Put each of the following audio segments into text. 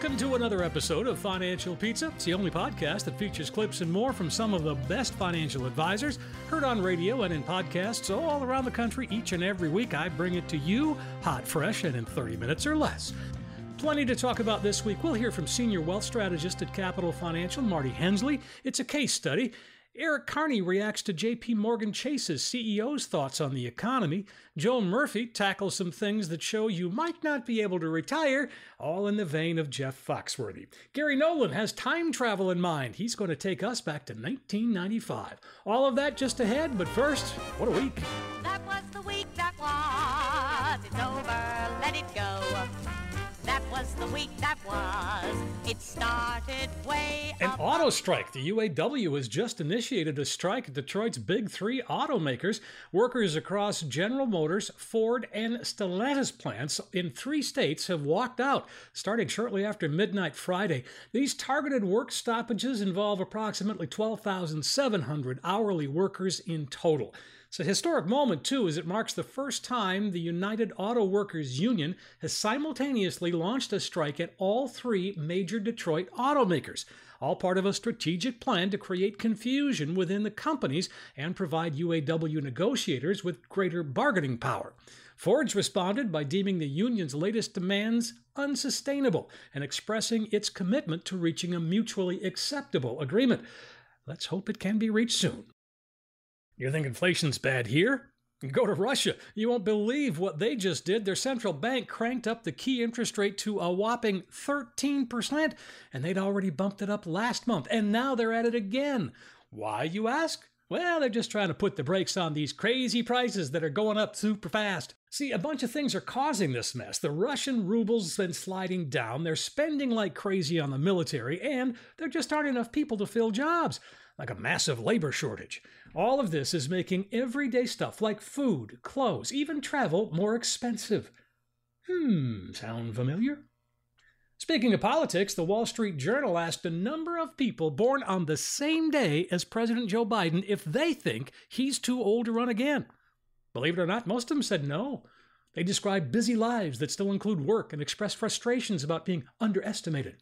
Welcome to another episode of Financial Pizza. It's the only podcast that features clips and more from some of the best financial advisors, heard on radio and in podcasts all around the country each and every week. I bring it to you hot, fresh, and in 30 minutes or less. Plenty to talk about this week. We'll hear from senior wealth strategist at Capital Financial, Marty Hensley. It's a case study. Eric Kearney reacts to JP Morgan Chase's CEO's thoughts on the economy. Joe Murphy tackles some things that show you might not be able to retire, all in the vein of Jeff Foxworthy. Gary Nolan has time travel in mind. He's going to take us back to 1995. All of that just ahead, but first, what a week. Was the week that was. It started way An up. auto strike. The UAW has just initiated a strike at Detroit's big three automakers. Workers across General Motors, Ford, and Stellantis plants in three states have walked out, starting shortly after midnight Friday. These targeted work stoppages involve approximately 12,700 hourly workers in total. It's a historic moment, too, as it marks the first time the United Auto Workers Union has simultaneously launched a strike at all three major Detroit automakers, all part of a strategic plan to create confusion within the companies and provide UAW negotiators with greater bargaining power. Ford's responded by deeming the union's latest demands unsustainable and expressing its commitment to reaching a mutually acceptable agreement. Let's hope it can be reached soon. You think inflation's bad here? Go to Russia. You won't believe what they just did. Their central bank cranked up the key interest rate to a whopping 13%, and they'd already bumped it up last month, and now they're at it again. Why, you ask? Well, they're just trying to put the brakes on these crazy prices that are going up super fast. See, a bunch of things are causing this mess. The Russian ruble's been sliding down, they're spending like crazy on the military, and there just aren't enough people to fill jobs, like a massive labor shortage. All of this is making everyday stuff like food, clothes, even travel more expensive. Hmm, sound familiar? Speaking of politics, the Wall Street Journal asked a number of people born on the same day as President Joe Biden if they think he's too old to run again. Believe it or not, most of them said no. They described busy lives that still include work and expressed frustrations about being underestimated.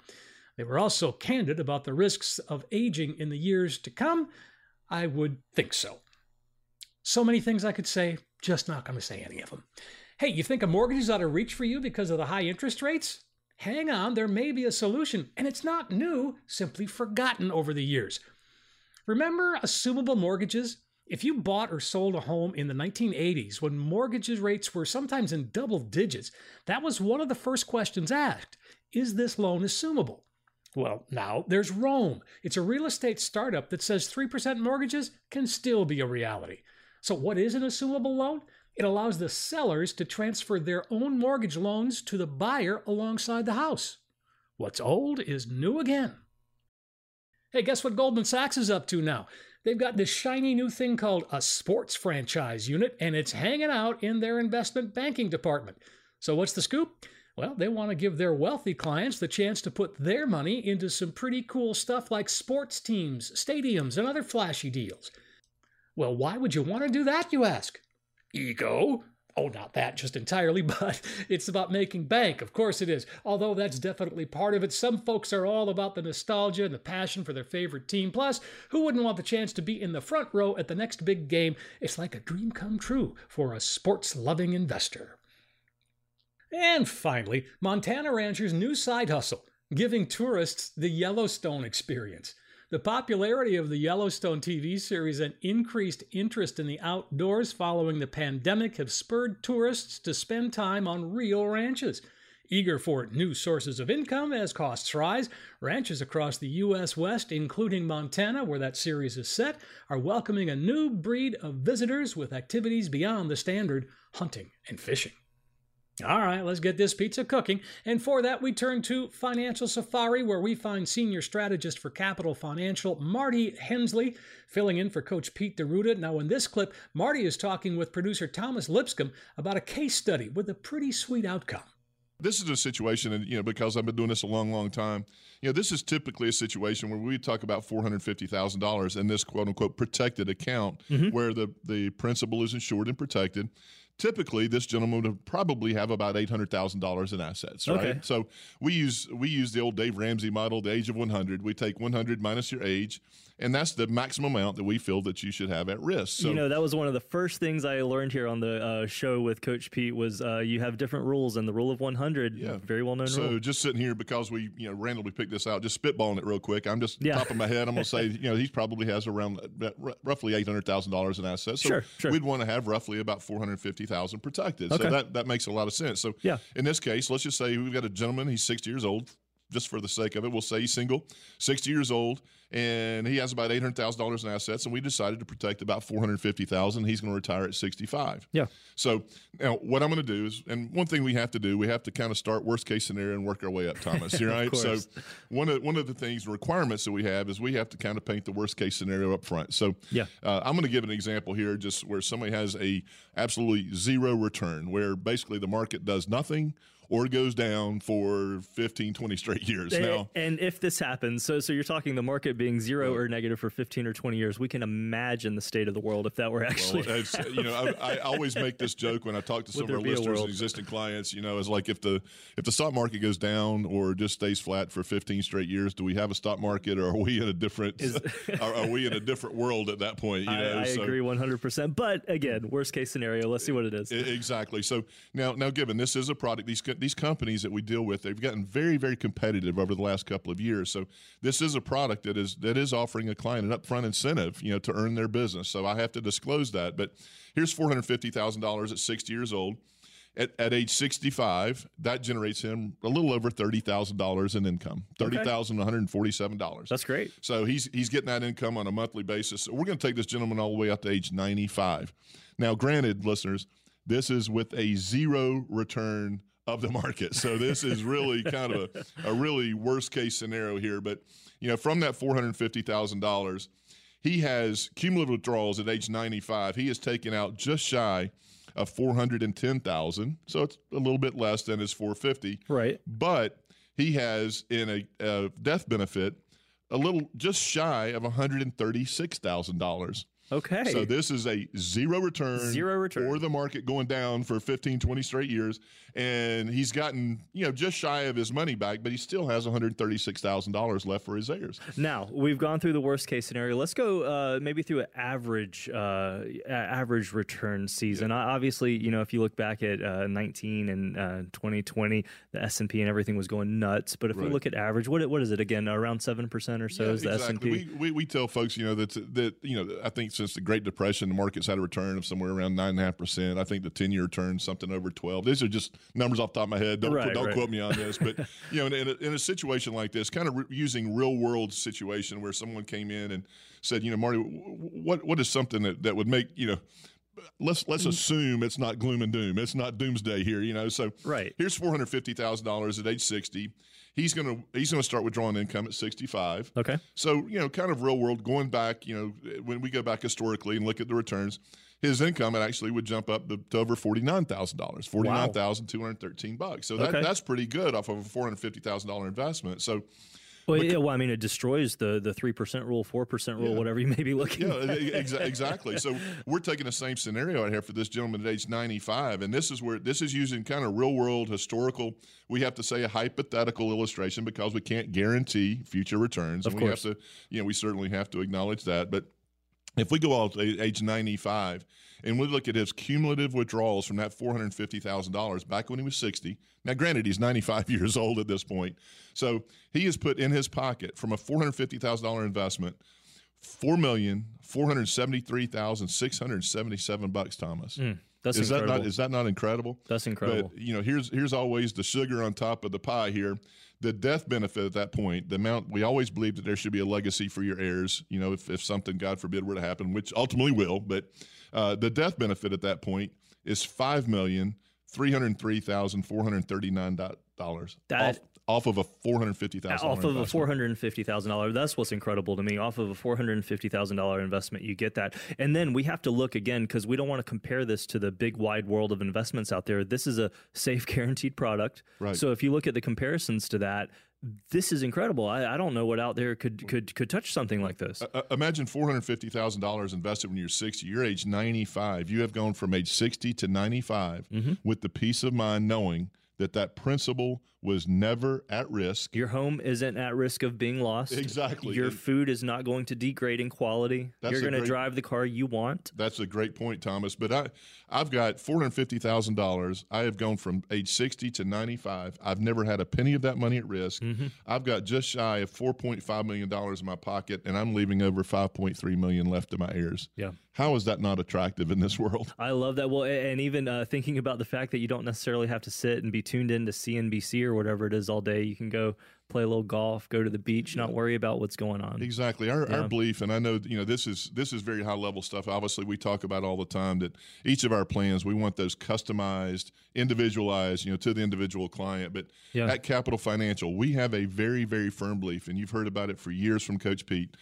They were also candid about the risks of aging in the years to come. I would think so. So many things I could say, just not going to say any of them. Hey, you think a mortgage is out of reach for you because of the high interest rates? Hang on, there may be a solution, and it's not new, simply forgotten over the years. Remember assumable mortgages? If you bought or sold a home in the 1980s when mortgage rates were sometimes in double digits, that was one of the first questions asked Is this loan assumable? Well, now there's Roam. It's a real estate startup that says 3% mortgages can still be a reality. So, what is an assumable loan? It allows the sellers to transfer their own mortgage loans to the buyer alongside the house. What's old is new again. Hey, guess what Goldman Sachs is up to now? They've got this shiny new thing called a sports franchise unit, and it's hanging out in their investment banking department. So, what's the scoop? Well, they want to give their wealthy clients the chance to put their money into some pretty cool stuff like sports teams, stadiums, and other flashy deals. Well, why would you want to do that, you ask? Ego? Oh, not that just entirely, but it's about making bank. Of course it is. Although that's definitely part of it. Some folks are all about the nostalgia and the passion for their favorite team. Plus, who wouldn't want the chance to be in the front row at the next big game? It's like a dream come true for a sports loving investor. And finally, Montana ranchers' new side hustle, giving tourists the Yellowstone experience. The popularity of the Yellowstone TV series and increased interest in the outdoors following the pandemic have spurred tourists to spend time on real ranches. Eager for new sources of income as costs rise, ranches across the U.S. West, including Montana, where that series is set, are welcoming a new breed of visitors with activities beyond the standard hunting and fishing. All right, let's get this pizza cooking. And for that, we turn to Financial Safari, where we find senior strategist for Capital Financial, Marty Hensley, filling in for Coach Pete D'Arruda. Now, in this clip, Marty is talking with producer Thomas Lipscomb about a case study with a pretty sweet outcome. This is a situation, and you know, because I've been doing this a long, long time, you know, this is typically a situation where we talk about four hundred fifty thousand dollars in this quote unquote protected account, Mm-hmm. where the the principal is insured and protected. Typically, this gentleman would probably have about eight hundred thousand dollars in assets, right? Okay. So we use we use the old Dave Ramsey model, the age of one hundred. We take one hundred minus your age, and that's the maximum amount that we feel that you should have at risk. So you know, that was one of the first things I learned here on the uh, show with Coach Pete was uh, you have different rules, and the rule of 100, Yeah. very well known So rule. just sitting here because we, you know, randomly picked this out, just spitballing it real quick. I'm just Yeah. top of my head. I'm gonna say, you know, he probably has around uh, r- roughly eight hundred thousand dollars in assets. So Sure, sure. we'd want to have roughly about four hundred fifty thousand protected. Okay. So that that makes a lot of sense. So Yeah. in this case, let's just say we've got a gentleman. He's sixty years old. Just for the sake of it, we'll say he's single, 60 years old, and he has about eight hundred thousand dollars in assets. And we decided to protect about four hundred fifty thousand. He's going to retire at sixty-five. Yeah. So now what I'm going to do is, and one thing we have to do, we have to kind of start worst case scenario and work our way up, Thomas. You're right? So one of one of the things requirements that we have is we have to kind of paint the worst case scenario up front. So Yeah. uh, I'm going to give an example here, just where somebody has a absolutely zero return, where basically the market does nothing or goes down for 15, 20 straight years. A- Now, and if this happens, so so you're talking the market being zero or negative for 15 or 20 years, we can imagine the state of the world if that were actually. Well, it's, you know, I, I always make this joke when I talk to some of our listeners and existing clients. You know, is like if the if the stock market goes down or just stays flat for 15 straight years, do we have a stock market, or are we in a different are, are we in a different world at that point? You know, I, I So- agree 100%. But again, worst case scenario, let's see what it is. Exactly. So now, now, given this is a product, these these companies that we deal with, they've gotten very, very competitive over the last couple of years. So this is a product that is that is offering a client an upfront incentive, you know, to earn their business. So I have to disclose that. But here's four hundred fifty thousand dollars at sixty years old. At, at age 65, that generates him a little over $30,000 in income. $30,147. That's great. So he's he's getting that income on a monthly basis. So we're going to take this gentleman all the way up to age 95. Now, granted, listeners, this is with a zero return of the market. So this is really kind of a, a really worst case scenario here. But you know, from that four hundred fifty thousand dollars, he has cumulative withdrawals at age 95. He has taken out just shy of 410,000. So it's a little bit less than his 450 Right. but he has in a, a death benefit a little just shy of $136,000. Okay. So this is a zero return, Zero return. or the market going down for 15, 20 straight years. And he's gotten, you know, just shy of his money back, but he still has $136,000 left for his heirs. Now we've gone through the worst case scenario. Let's go uh, maybe through an average uh, average return season. O- Obviously, you know if you look back at uh, 19 and uh, 2020, the S and P and everything was going nuts. But if we look at average, what what is it again? Around seven percent or so Yeah, is the S and P. We, we we tell folks, you know, that that you know, I think since the Great Depression, the market's had a return of somewhere around nine and a half percent. I think the ten year return something over twelve. These are just numbers off the top of my head. Don't Right, don't right. quote me on this, but you know, in, in, a, in a situation like this, kind of re- using real world situation where someone came in and said, you know, Marty, what what is something that that would make you know. Let's let's Mm. assume it's not gloom and doom. It's not doomsday here, you know. So Right. here's four hundred fifty thousand dollars at age sixty. He's gonna he's gonna start withdrawing income at sixty five. Okay. So, you know, kind of real world, going back, you know, when we go back historically and look at the returns, his income actually would jump up to, to over forty nine thousand dollars, forty nine thousand two hundred thirteen bucks. So that, Okay. that's pretty good off of a four hundred fifty thousand dollar investment. So, Well, yeah, well, I mean, it destroys the the three percent rule, four percent rule, Yeah. whatever you may be looking. yeah, at. exa- exactly. So we're taking the same scenario out here for this gentleman at age ninety five, and this is where this is using kind of real world historical. We have to say a hypothetical illustration because we can't guarantee future returns, Of and we course. have to, you know, we certainly have to acknowledge that, but. If we go out to age 95 and we look at his cumulative withdrawals from that $450,000 back when he was 60, now granted, he's 95 years old at this point. So he has put in his pocket from a $450,000 investment, 4,473,677 bucks, Thomas. Mm, That's is that incredible. not is that not incredible? That's incredible. But you know, here's here's always the sugar on top of the pie here. The death benefit at that point, the amount we always believe that there should be a legacy for your heirs. You know, if, if something, God forbid, were to happen, which ultimately will, but uh, the death benefit at that point is five million three hundred three thousand four hundred thirty nine dollars off, off of a four hundred fifty thousand off of a four hundred fifty thousand dollar. That's what's incredible to me. Off of a four hundred fifty thousand dollar investment, you get that, and then we have to look again because we don't want to compare this to the big wide world of investments out there. This is a safe, guaranteed product. Right. So if you look at the comparisons to that, this is incredible. I, I don't know what out there could could could touch something like this. Uh, imagine four hundred fifty thousand dollars invested when you're sixty. You're age ninety five. You have gone from age sixty to ninety Mm-hmm. with the peace of mind knowing that that principal was never at risk. Your home isn't at risk of being lost. Exactly. Your And- food is not going to degrade in quality. You're going to drive the car you want. That's a great point, Thomas. But I, I've got four hundred fifty thousand dollars. I have gone from age sixty to ninety five. I've never had a penny of that money at risk. Mm-hmm. I've got just shy of four point five million dollars in my pocket, and I'm leaving over five point three million left to my heirs. Yeah. How is that not attractive in this world? I love that. Well, and even uh, thinking about the fact that you don't necessarily have to sit and be tuned in to CNBC or whatever it is all day. You can go play a little golf, go to the beach, not worry about what's going on. Exactly. Our, Yeah. our belief, and I know you know this is this is very high level stuff. Obviously, we talk about all the time that each of our plans we want those customized, individualized, you know, to the individual client. But Yeah. at Capital Financial, we have a very very firm belief, and you've heard about it for years from Coach Pete.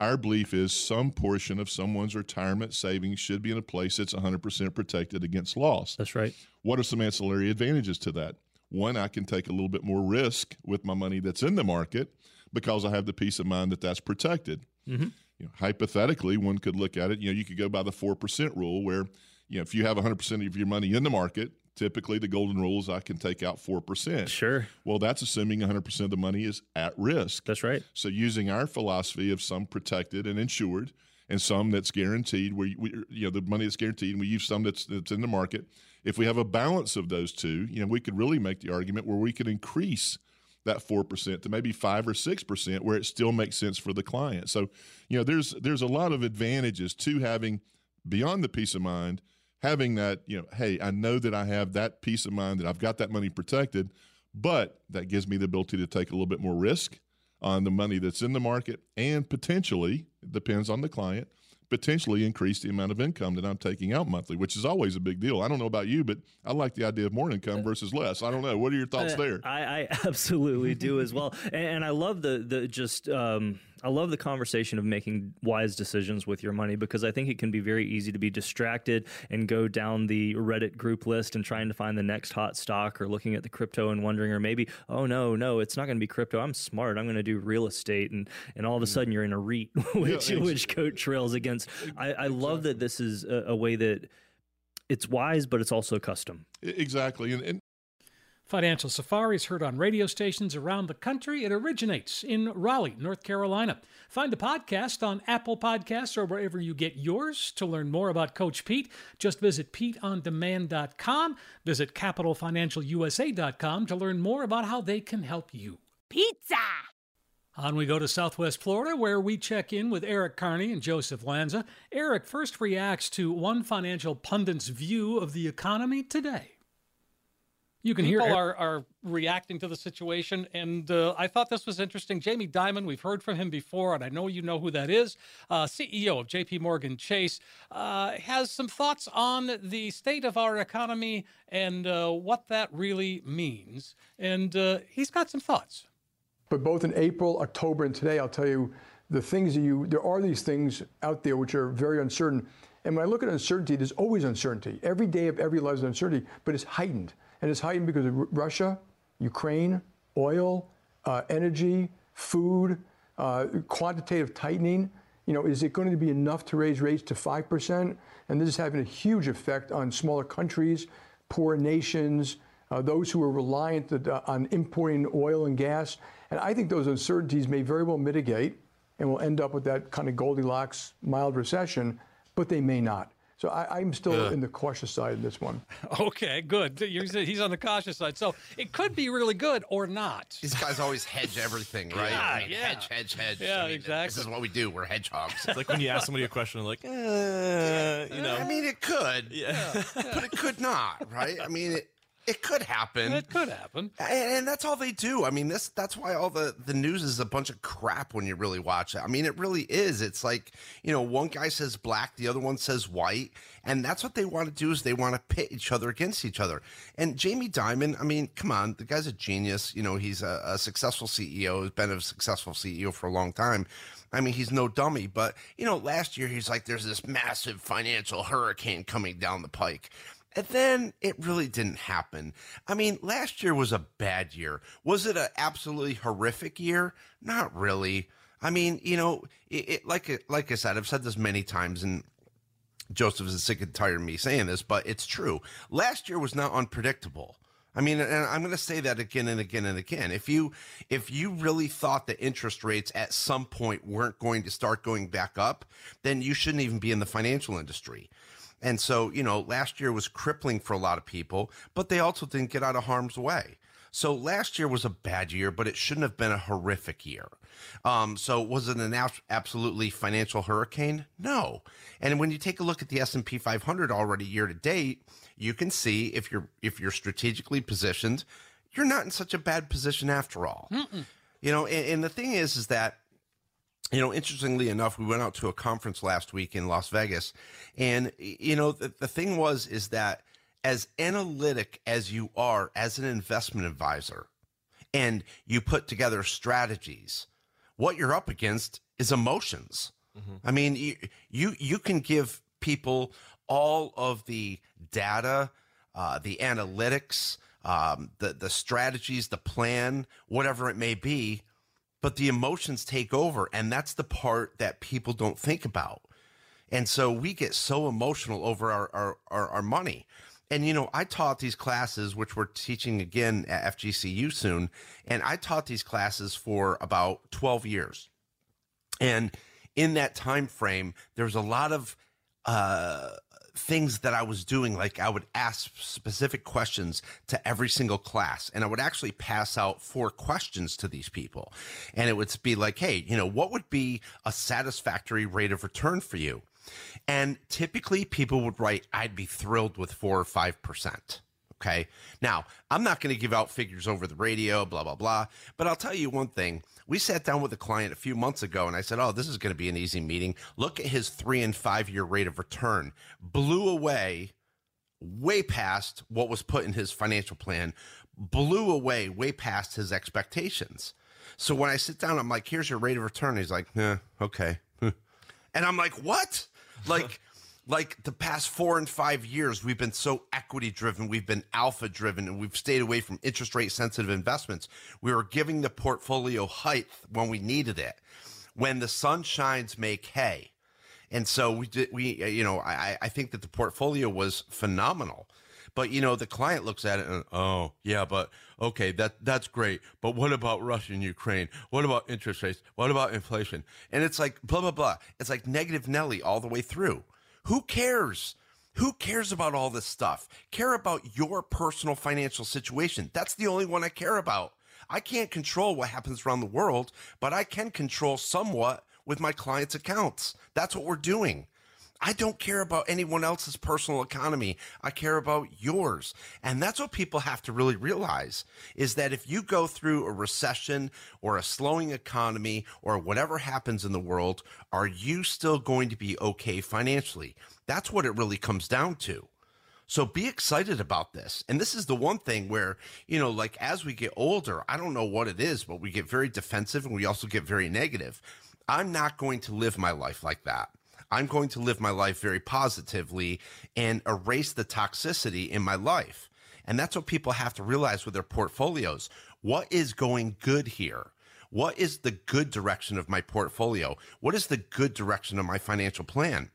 Our belief is some portion of someone's retirement savings should be in a place that's 100% protected against loss. That's right. What are some ancillary advantages to that? One, I can take a little bit more risk with my money that's in the market because I have the peace of mind that that's protected. Mm-hmm. You know, hypothetically, one could look at it. You know, you could go by the four percent rule, where you know if you have 100 percent of your money in the market, typically the golden rule is I can take out four percent. Sure. Well, that's assuming 100 percent of the money is at risk. That's right. So using our philosophy of some protected and insured, and some that's guaranteed, where we, you know the money that's guaranteed, and we use some that's that's in the market. If we have a balance of those two, you know, we could really make the argument where we could increase that four percent to maybe five or six percent, where it still makes sense for the client. So, you know, there's there's a lot of advantages to having beyond the peace of mind, having that, you know, hey, I know that I have that peace of mind that I've got that money protected, but that gives me the ability to take a little bit more risk on the money that's in the market and potentially, it depends on the client, potentially increase the amount of income that I'm taking out monthly, which is always a big deal. I don't know about you, but I like the idea of more income versus less. I don't know. What are your thoughts Uh, there? I, I absolutely do as well, and, and I love the the just um, I love the conversation of making wise decisions with your money because I think it can be very easy to be distracted and go down the Reddit group list and trying to find the next hot stock or looking at the crypto and wondering or maybe oh no no it's not going to be crypto I'm smart I'm going to do real estate and and all of a mm. sudden you're in a REIT which ex- which coat trails against. I, I love that this is a, a way that it's wise but it's also custom. Exactly. And, and Financial Safari is heard on radio stations around the country. It originates in Raleigh, North Carolina. Find the podcast on Apple Podcasts or wherever you get yours. To learn more about Coach Pete, just visit PeteOnDemand.com. Visit CapitalFinancialUSA.com to learn more about how they can help you. Pizza! On we go to Southwest Florida, where we check in with Eric Kearney and Joseph Lanza. Eric first reacts to one financial pundit's view of the economy today. You can hear People hear are, are reacting to the situation, and uh, I thought this was interesting. Jamie Dimon, we've heard from him before, and I know you know who that is. Uh, CEO of J.P. Morgan Chase uh, has some thoughts on the state of our economy and uh, what that really means, and uh, he's got some thoughts. But both in April, October, and today, I'll tell you the things that you, there are these things out there which are very uncertain. And when I look at uncertainty, there's always uncertainty. Every day of every life is uncertainty, but it's heightened. And it's heightened because of Ru- Russia, Ukraine, oil, uh, energy, food, uh, quantitative tightening. You know, is it going to be enough to raise rates to 5%? And this is having a huge effect on smaller countries, poor nations, uh, those who are reliant uh, on importing oil and gas. And I think those uncertainties may very well mitigate and we'll end up with that kind of Goldilocks mild recession, but they may not. So I, I'm still in the cautious side in this one. Okay, good. You're, he's on the cautious side. So it could be really good or not. These guys always hedge everything, right? Yeah, I mean, yeah. Hedge, hedge, hedge. Yeah, I mean, exactly. This is what we do. We're hedgehogs. It's like when you ask somebody a question, like, eh, you know. I mean, it could, yeah. but it could not, right? I mean, it, It could happen. It could happen. And, and that's all they do. I mean, this that's why all the the news is a bunch of crap when you really watch it. I mean, it really is. It's like, you know, one guy says black, the other one says white, and that's what they want to do is they want to pit each other against each other. And Jamie Dimon, I mean, come on, the guy's a genius. You know, he's a, a successful CEO, He's been a successful CEO for a long time. I mean, he's no dummy, but you know, last year he's like, there's this massive financial hurricane coming down the pike. And then it really didn't happen. I mean, last year was a bad year. Was it an absolutely horrific year? Not really. I mean, you know, it, it, like like I said, I've said this many times, and Joseph is sick and tired of me saying this, but it's true. Last year was not unpredictable. I mean, and I'm going to say that again and again and again. If you if you really thought that interest rates at some point weren't going to start going back up, then you shouldn't even be in the financial industry. And so, you know, last year was crippling for a lot of people, but they also didn't get out of harm's way. So last year was a bad year, but it shouldn't have been a horrific year. Um, so was it an absolutely financial hurricane? No. And when you take a look at the S&P 500 already year to date, you can see if you're if you're strategically positioned, you're not in such a bad position after all. Mm-mm. You know, and, and the thing is, is that you know, interestingly enough, we went out to a conference last week in Las Vegas, and you know, the, the thing was is that as analytic as you are as an investment advisor, and you put together strategies, what you're up against is emotions. Mm-hmm. I mean, you, you you can give people all of the data, uh, the analytics, um, the the strategies, the plan, whatever it may be, but the emotions take over, and that's the part that people don't think about. And so we get so emotional over our our, our, our money. And you know, I taught these classes, which we're teaching again at FGCU soon, and I taught these classes for about 12 years. And in that time frame, there's a lot of uh, things that I was doing. Like I would ask specific questions to every single class, and I would actually pass out four questions to these people. And it would be like, hey, you know, what would be a satisfactory rate of return for you? And typically people would write, I'd be thrilled with four or 5%. Okay. Now, I'm not going to give out figures over the radio, blah, blah, blah. But I'll tell you one thing. We sat down with a client a few months ago and I said, Oh, this is going to be an easy meeting. Look at his three and five year rate of return. Blew away way past what was put in his financial plan, blew away way past his expectations. So when I sit down, I'm like, Here's your rate of return. He's like, Yeah, okay. and I'm like, What? Like, like the past four and five years, we've been so equity driven, we've been alpha driven, and we've stayed away from interest rate sensitive investments. We were giving the portfolio height when we needed it. When the sun shines, make hay. And so we did, we, you know, I, I think that the portfolio was phenomenal. But you know, the client looks at it and oh yeah, but okay, that that's great. But what about Russia and Ukraine? What about interest rates? What about inflation? And it's like blah blah blah. It's like negative Nelly all the way through. Who cares? Who cares about all this stuff? Care about your personal financial situation. That's the only one I care about. I can't control what happens around the world, but I can control somewhat with my clients' accounts. That's what we're doing. I don't care about anyone else's personal economy. I care about yours. And that's what people have to really realize is that if you go through a recession or a slowing economy or whatever happens in the world, are you still going to be okay financially? That's what it really comes down to. So be excited about this. And this is the one thing where, you know, like as we get older, I don't know what it is, but we get very defensive and we also get very negative. I'm not going to live my life like that. I'm going to live my life very positively and erase the toxicity in my life. And that's what people have to realize with their portfolios. What is going good here? What is the good direction of my portfolio? What is the good direction of my financial plan?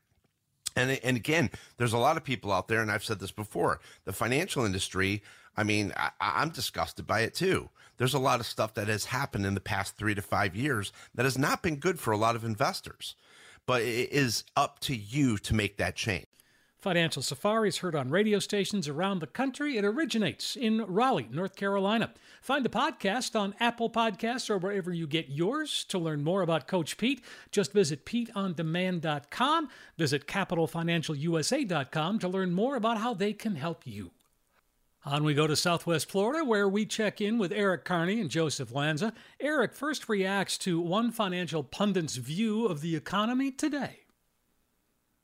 And, and again, there's a lot of people out there, and I've said this before the financial industry, I mean, I, I'm disgusted by it too. There's a lot of stuff that has happened in the past three to five years that has not been good for a lot of investors but it is up to you to make that change. Financial Safari is heard on radio stations around the country. It originates in Raleigh, North Carolina. Find the podcast on Apple Podcasts or wherever you get yours. To learn more about Coach Pete, just visit PeteOnDemand.com. Visit CapitalFinancialUSA.com to learn more about how they can help you. On we go to Southwest Florida, where we check in with Eric Kearney and Joseph Lanza. Eric first reacts to one financial pundit's view of the economy today.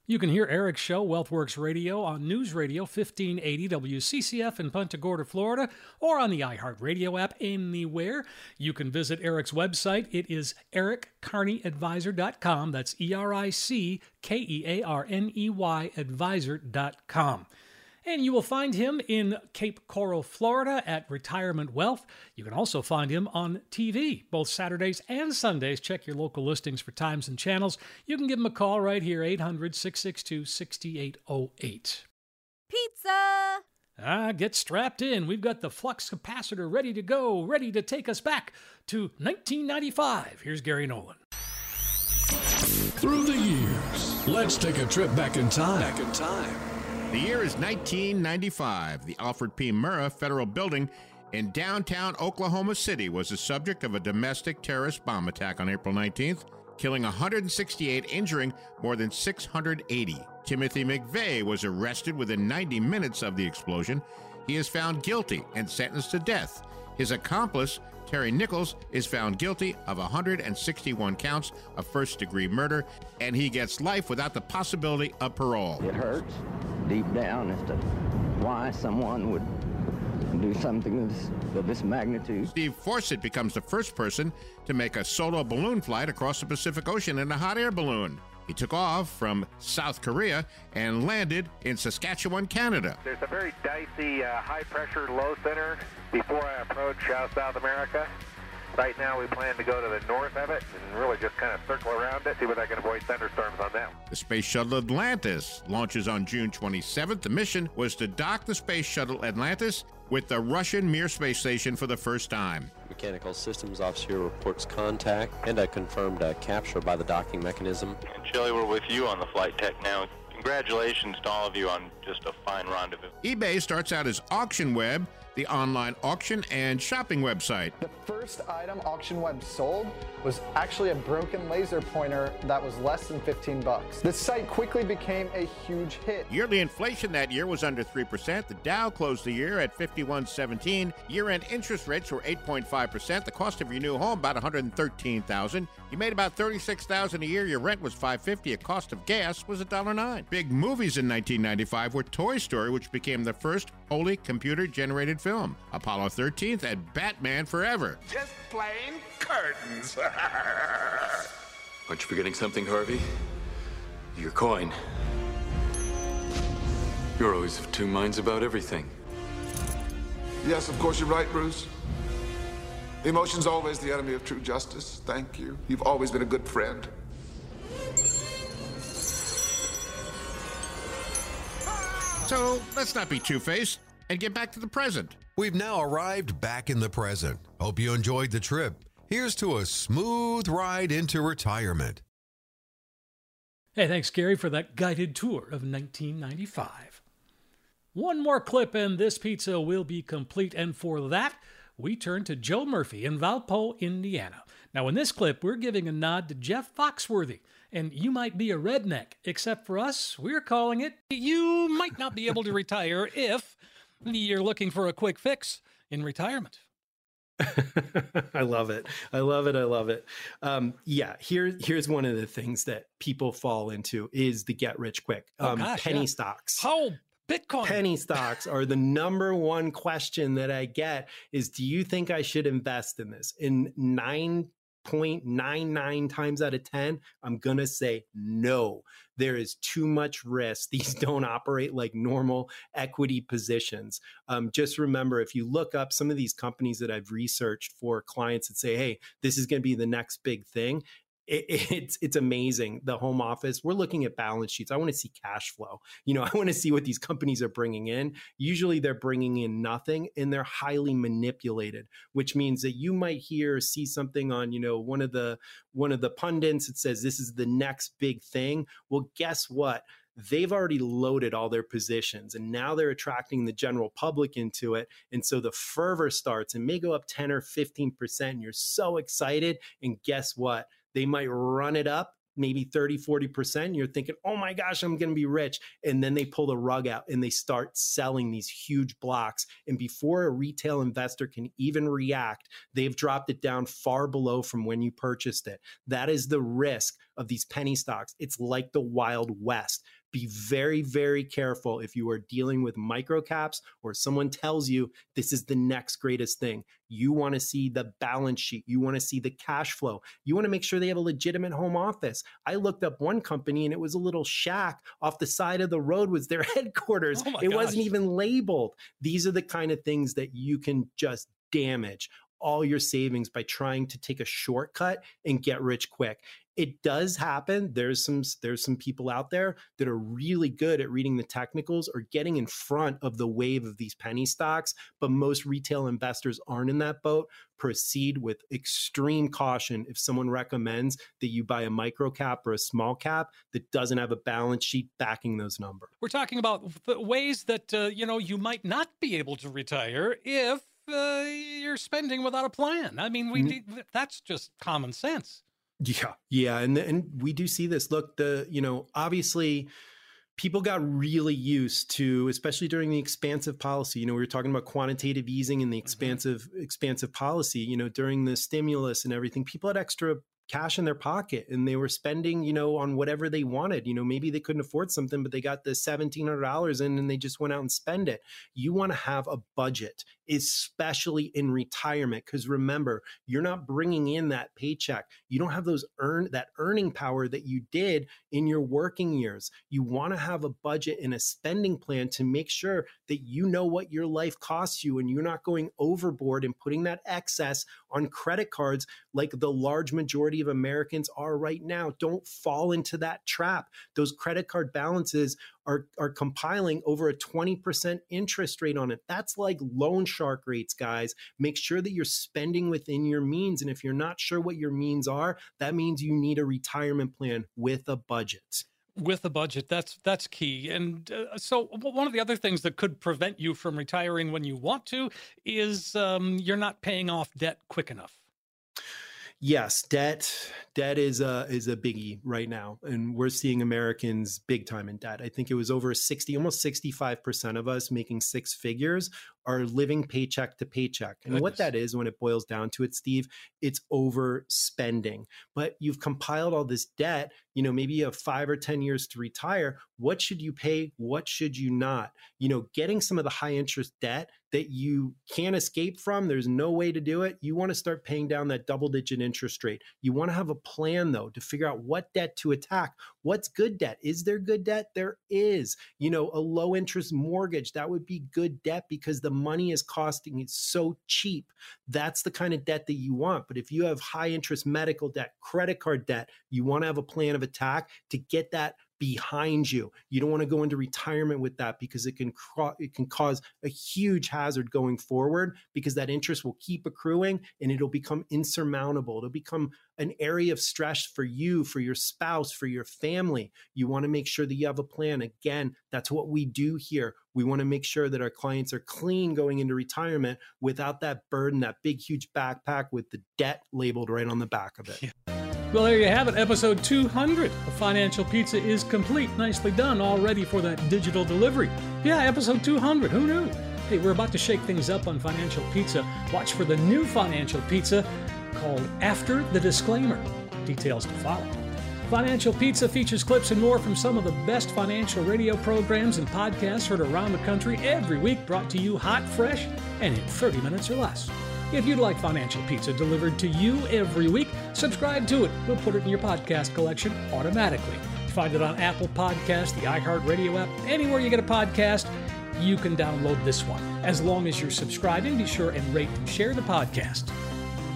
You can hear Eric's show, WealthWorks Radio, on News Radio 1580 WCCF in Punta Gorda, Florida, or on the iHeartRadio app anywhere. You can visit Eric's website. It is erickearneyadvisor.com. That's E R I C K E A R N E Y advisor.com. And you will find him in Cape Coral, Florida at Retirement Wealth. You can also find him on TV, both Saturdays and Sundays. Check your local listings for times and channels. You can give him a call right here, 800 662 6808. Pizza! Ah, get strapped in. We've got the flux capacitor ready to go, ready to take us back to 1995. Here's Gary Nolan. Through the years, let's take a trip back in time. Back in time. The year is 1995. The Alfred P. Murrah Federal Building in downtown Oklahoma City was the subject of a domestic terrorist bomb attack on April 19th, killing 168, injuring more than 680. Timothy McVeigh was arrested within 90 minutes of the explosion. He is found guilty and sentenced to death. His accomplice, Terry Nichols, is found guilty of 161 counts of first degree murder, and he gets life without the possibility of parole. It hurts deep down as to why someone would do something of this, of this magnitude. Steve Fossett becomes the first person to make a solo balloon flight across the Pacific Ocean in a hot air balloon. He took off from South Korea and landed in Saskatchewan, Canada. There's a very dicey uh, high pressure low center before I approach uh, South America. Right now, we plan to go to the north of it and really just kind of circle around it, see whether I can avoid thunderstorms on that. The Space Shuttle Atlantis launches on June 27th. The mission was to dock the Space Shuttle Atlantis with the Russian Mir space station for the first time. Mechanical Systems Officer reports contact and a confirmed uh, capture by the docking mechanism. And Shelly, we're with you on the flight tech now. Congratulations to all of you on just a fine rendezvous. eBay starts out as Auction Web, the online auction and shopping website. The first item Auction Web sold was actually a broken laser pointer that was less than 15 bucks. The site quickly became a huge hit. Yearly inflation that year was under 3%. The Dow closed the year at 5117. Year-end interest rates were 8.5%. The cost of your new home about 113,000. You made about 36,000 a year. Your rent was 550. A cost of gas was $1.09. Big movies in 1995 were Toy Story, which became the first wholly computer-generated film, Apollo 13th, and Batman Forever. Just plain curtains. Aren't you forgetting something, Harvey? Your coin. You're always of two minds about everything. yes, of course, you're right, Bruce. Emotion's always the enemy of true justice. Thank you. You've always been a good friend. So let's not be two faced and get back to the present. We've now arrived back in the present. Hope you enjoyed the trip. Here's to a smooth ride into retirement. Hey, thanks, Gary, for that guided tour of 1995. One more clip, and this pizza will be complete. And for that, we turn to Joe Murphy in Valpo, Indiana. Now, in this clip, we're giving a nod to Jeff Foxworthy. And you might be a redneck, except for us, we're calling it You might not be able to retire if you're looking for a quick fix in retirement. I love it. I love it. I love it. Um, yeah, here, here's one of the things that people fall into is the get rich quick. Oh, Um, gosh, penny yeah. stocks. How Bitcoin. Penny stocks are the number one question that I get is do you think I should invest in this? In 9.99 times out of 10, I'm going to say no. There is too much risk. These don't operate like normal equity positions. Um, just remember if you look up some of these companies that I've researched for clients that say, hey, this is going to be the next big thing, it, it's it's amazing. The home office. We're looking at balance sheets. I want to see cash flow. You know, I want to see what these companies are bringing in. Usually, they're bringing in nothing, and they're highly manipulated. Which means that you might hear see something on you know one of the one of the pundits that says this is the next big thing. Well, guess what? they've already loaded all their positions and now they're attracting the general public into it. And so the fervor starts and may go up 10 or 15%. And you're so excited. And guess what? They might run it up maybe 30, 40%. You're thinking, oh my gosh, I'm going to be rich. And then they pull the rug out and they start selling these huge blocks. And before a retail investor can even react, they've dropped it down far below from when you purchased it. That is the risk of these penny stocks. It's like the Wild West be very, very careful if you are dealing with microcaps or someone tells you this is the next greatest thing. You want to see the balance sheet. You want to see the cash flow. You want to make sure they have a legitimate home office. I looked up one company and it was a little shack off the side of the road was their headquarters. Oh it wasn't even labeled. These are the kind of things that you can just damage all your savings by trying to take a shortcut and get rich quick it does happen there's some there's some people out there that are really good at reading the technicals or getting in front of the wave of these penny stocks but most retail investors aren't in that boat proceed with extreme caution if someone recommends that you buy a micro cap or a small cap that doesn't have a balance sheet backing those numbers We're talking about ways that uh, you know you might not be able to retire if uh, you're spending without a plan. I mean, we Mhm. that's just common sense. Yeah, yeah, and and we do see this. Look, the you know obviously people got really used to, especially during the expansive policy. You know, we were talking about quantitative easing and the mm-hmm. expansive expansive policy. You know, during the stimulus and everything, people had extra cash in their pocket and they were spending you know on whatever they wanted you know maybe they couldn't afford something but they got the $1700 in and they just went out and spend it. You want to have a budget especially in retirement because remember you're not bringing in that paycheck. You don't have those earn that earning power that you did in your working years. You want to have a budget and a spending plan to make sure that you know what your life costs you and you're not going overboard and putting that excess on credit cards like the large majority of Americans are right now don't fall into that trap those credit card balances are are compiling over a 20% interest rate on it. That's like loan shark rates, guys. Make sure that you're spending within your means. And if you're not sure what your means are, that means you need a retirement plan with a budget. with a budget that's that's key and uh, so one of the other things that could prevent you from retiring when you want to is um, you're not paying off debt quick enough Yes, debt debt is a is a biggie right now, and we're seeing Americans big time in debt. I think it was over sixty, almost sixty five percent of us making six figures are living paycheck to paycheck. And what that is, when it boils down to it, Steve, it's overspending. But you've compiled all this debt. You know, maybe you have five or ten years to retire. What should you pay? What should you not? You know, getting some of the high interest debt that you can't escape from. There's no way to do it. You want to start paying down that double digit interest rate. You want to have a plan, though, to figure out what debt to attack. What's good debt? Is there good debt? There is. You know, a low interest mortgage, that would be good debt because the money is costing it so cheap. That's the kind of debt that you want. But if you have high interest medical debt, credit card debt, you want to have a plan of attack to get that behind you. You don't want to go into retirement with that because it can it can cause a huge hazard going forward because that interest will keep accruing and it'll become insurmountable. It'll become an area of stress for you, for your spouse, for your family. You want to make sure that you have a plan. Again, that's what we do here. We want to make sure that our clients are clean going into retirement without that burden, that big huge backpack with the debt labeled right on the back of it. Well, there you have it. Episode 200 of Financial Pizza is complete. Nicely done, all ready for that digital delivery. Yeah, episode 200. Who knew? Hey, we're about to shake things up on Financial Pizza. Watch for the new Financial Pizza called After the Disclaimer. Details to follow. Financial Pizza features clips and more from some of the best financial radio programs and podcasts heard around the country every week, brought to you hot, fresh, and in 30 minutes or less. If you'd like Financial Pizza delivered to you every week, subscribe to it. We'll put it in your podcast collection automatically. Find it on Apple Podcasts, the iHeartRadio app, anywhere you get a podcast, you can download this one. As long as you're subscribing, be sure and rate and share the podcast.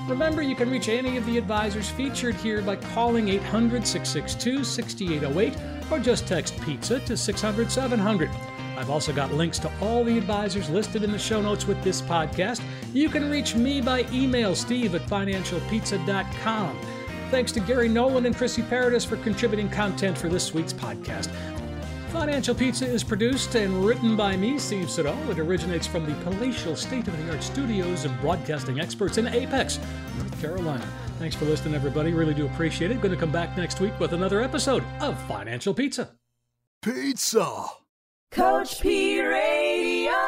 Remember, you can reach any of the advisors featured here by calling 800 662 6808 or just text pizza to 600 700. I've also got links to all the advisors listed in the show notes with this podcast. You can reach me by email, steve at financialpizza.com. Thanks to Gary Nolan and Chrissy Paradis for contributing content for this week's podcast. Financial Pizza is produced and written by me, Steve Siddall. It originates from the palatial state of the art studios of broadcasting experts in Apex, North Carolina. Thanks for listening, everybody. Really do appreciate it. Going to come back next week with another episode of Financial Pizza. Pizza. Coach P Radio.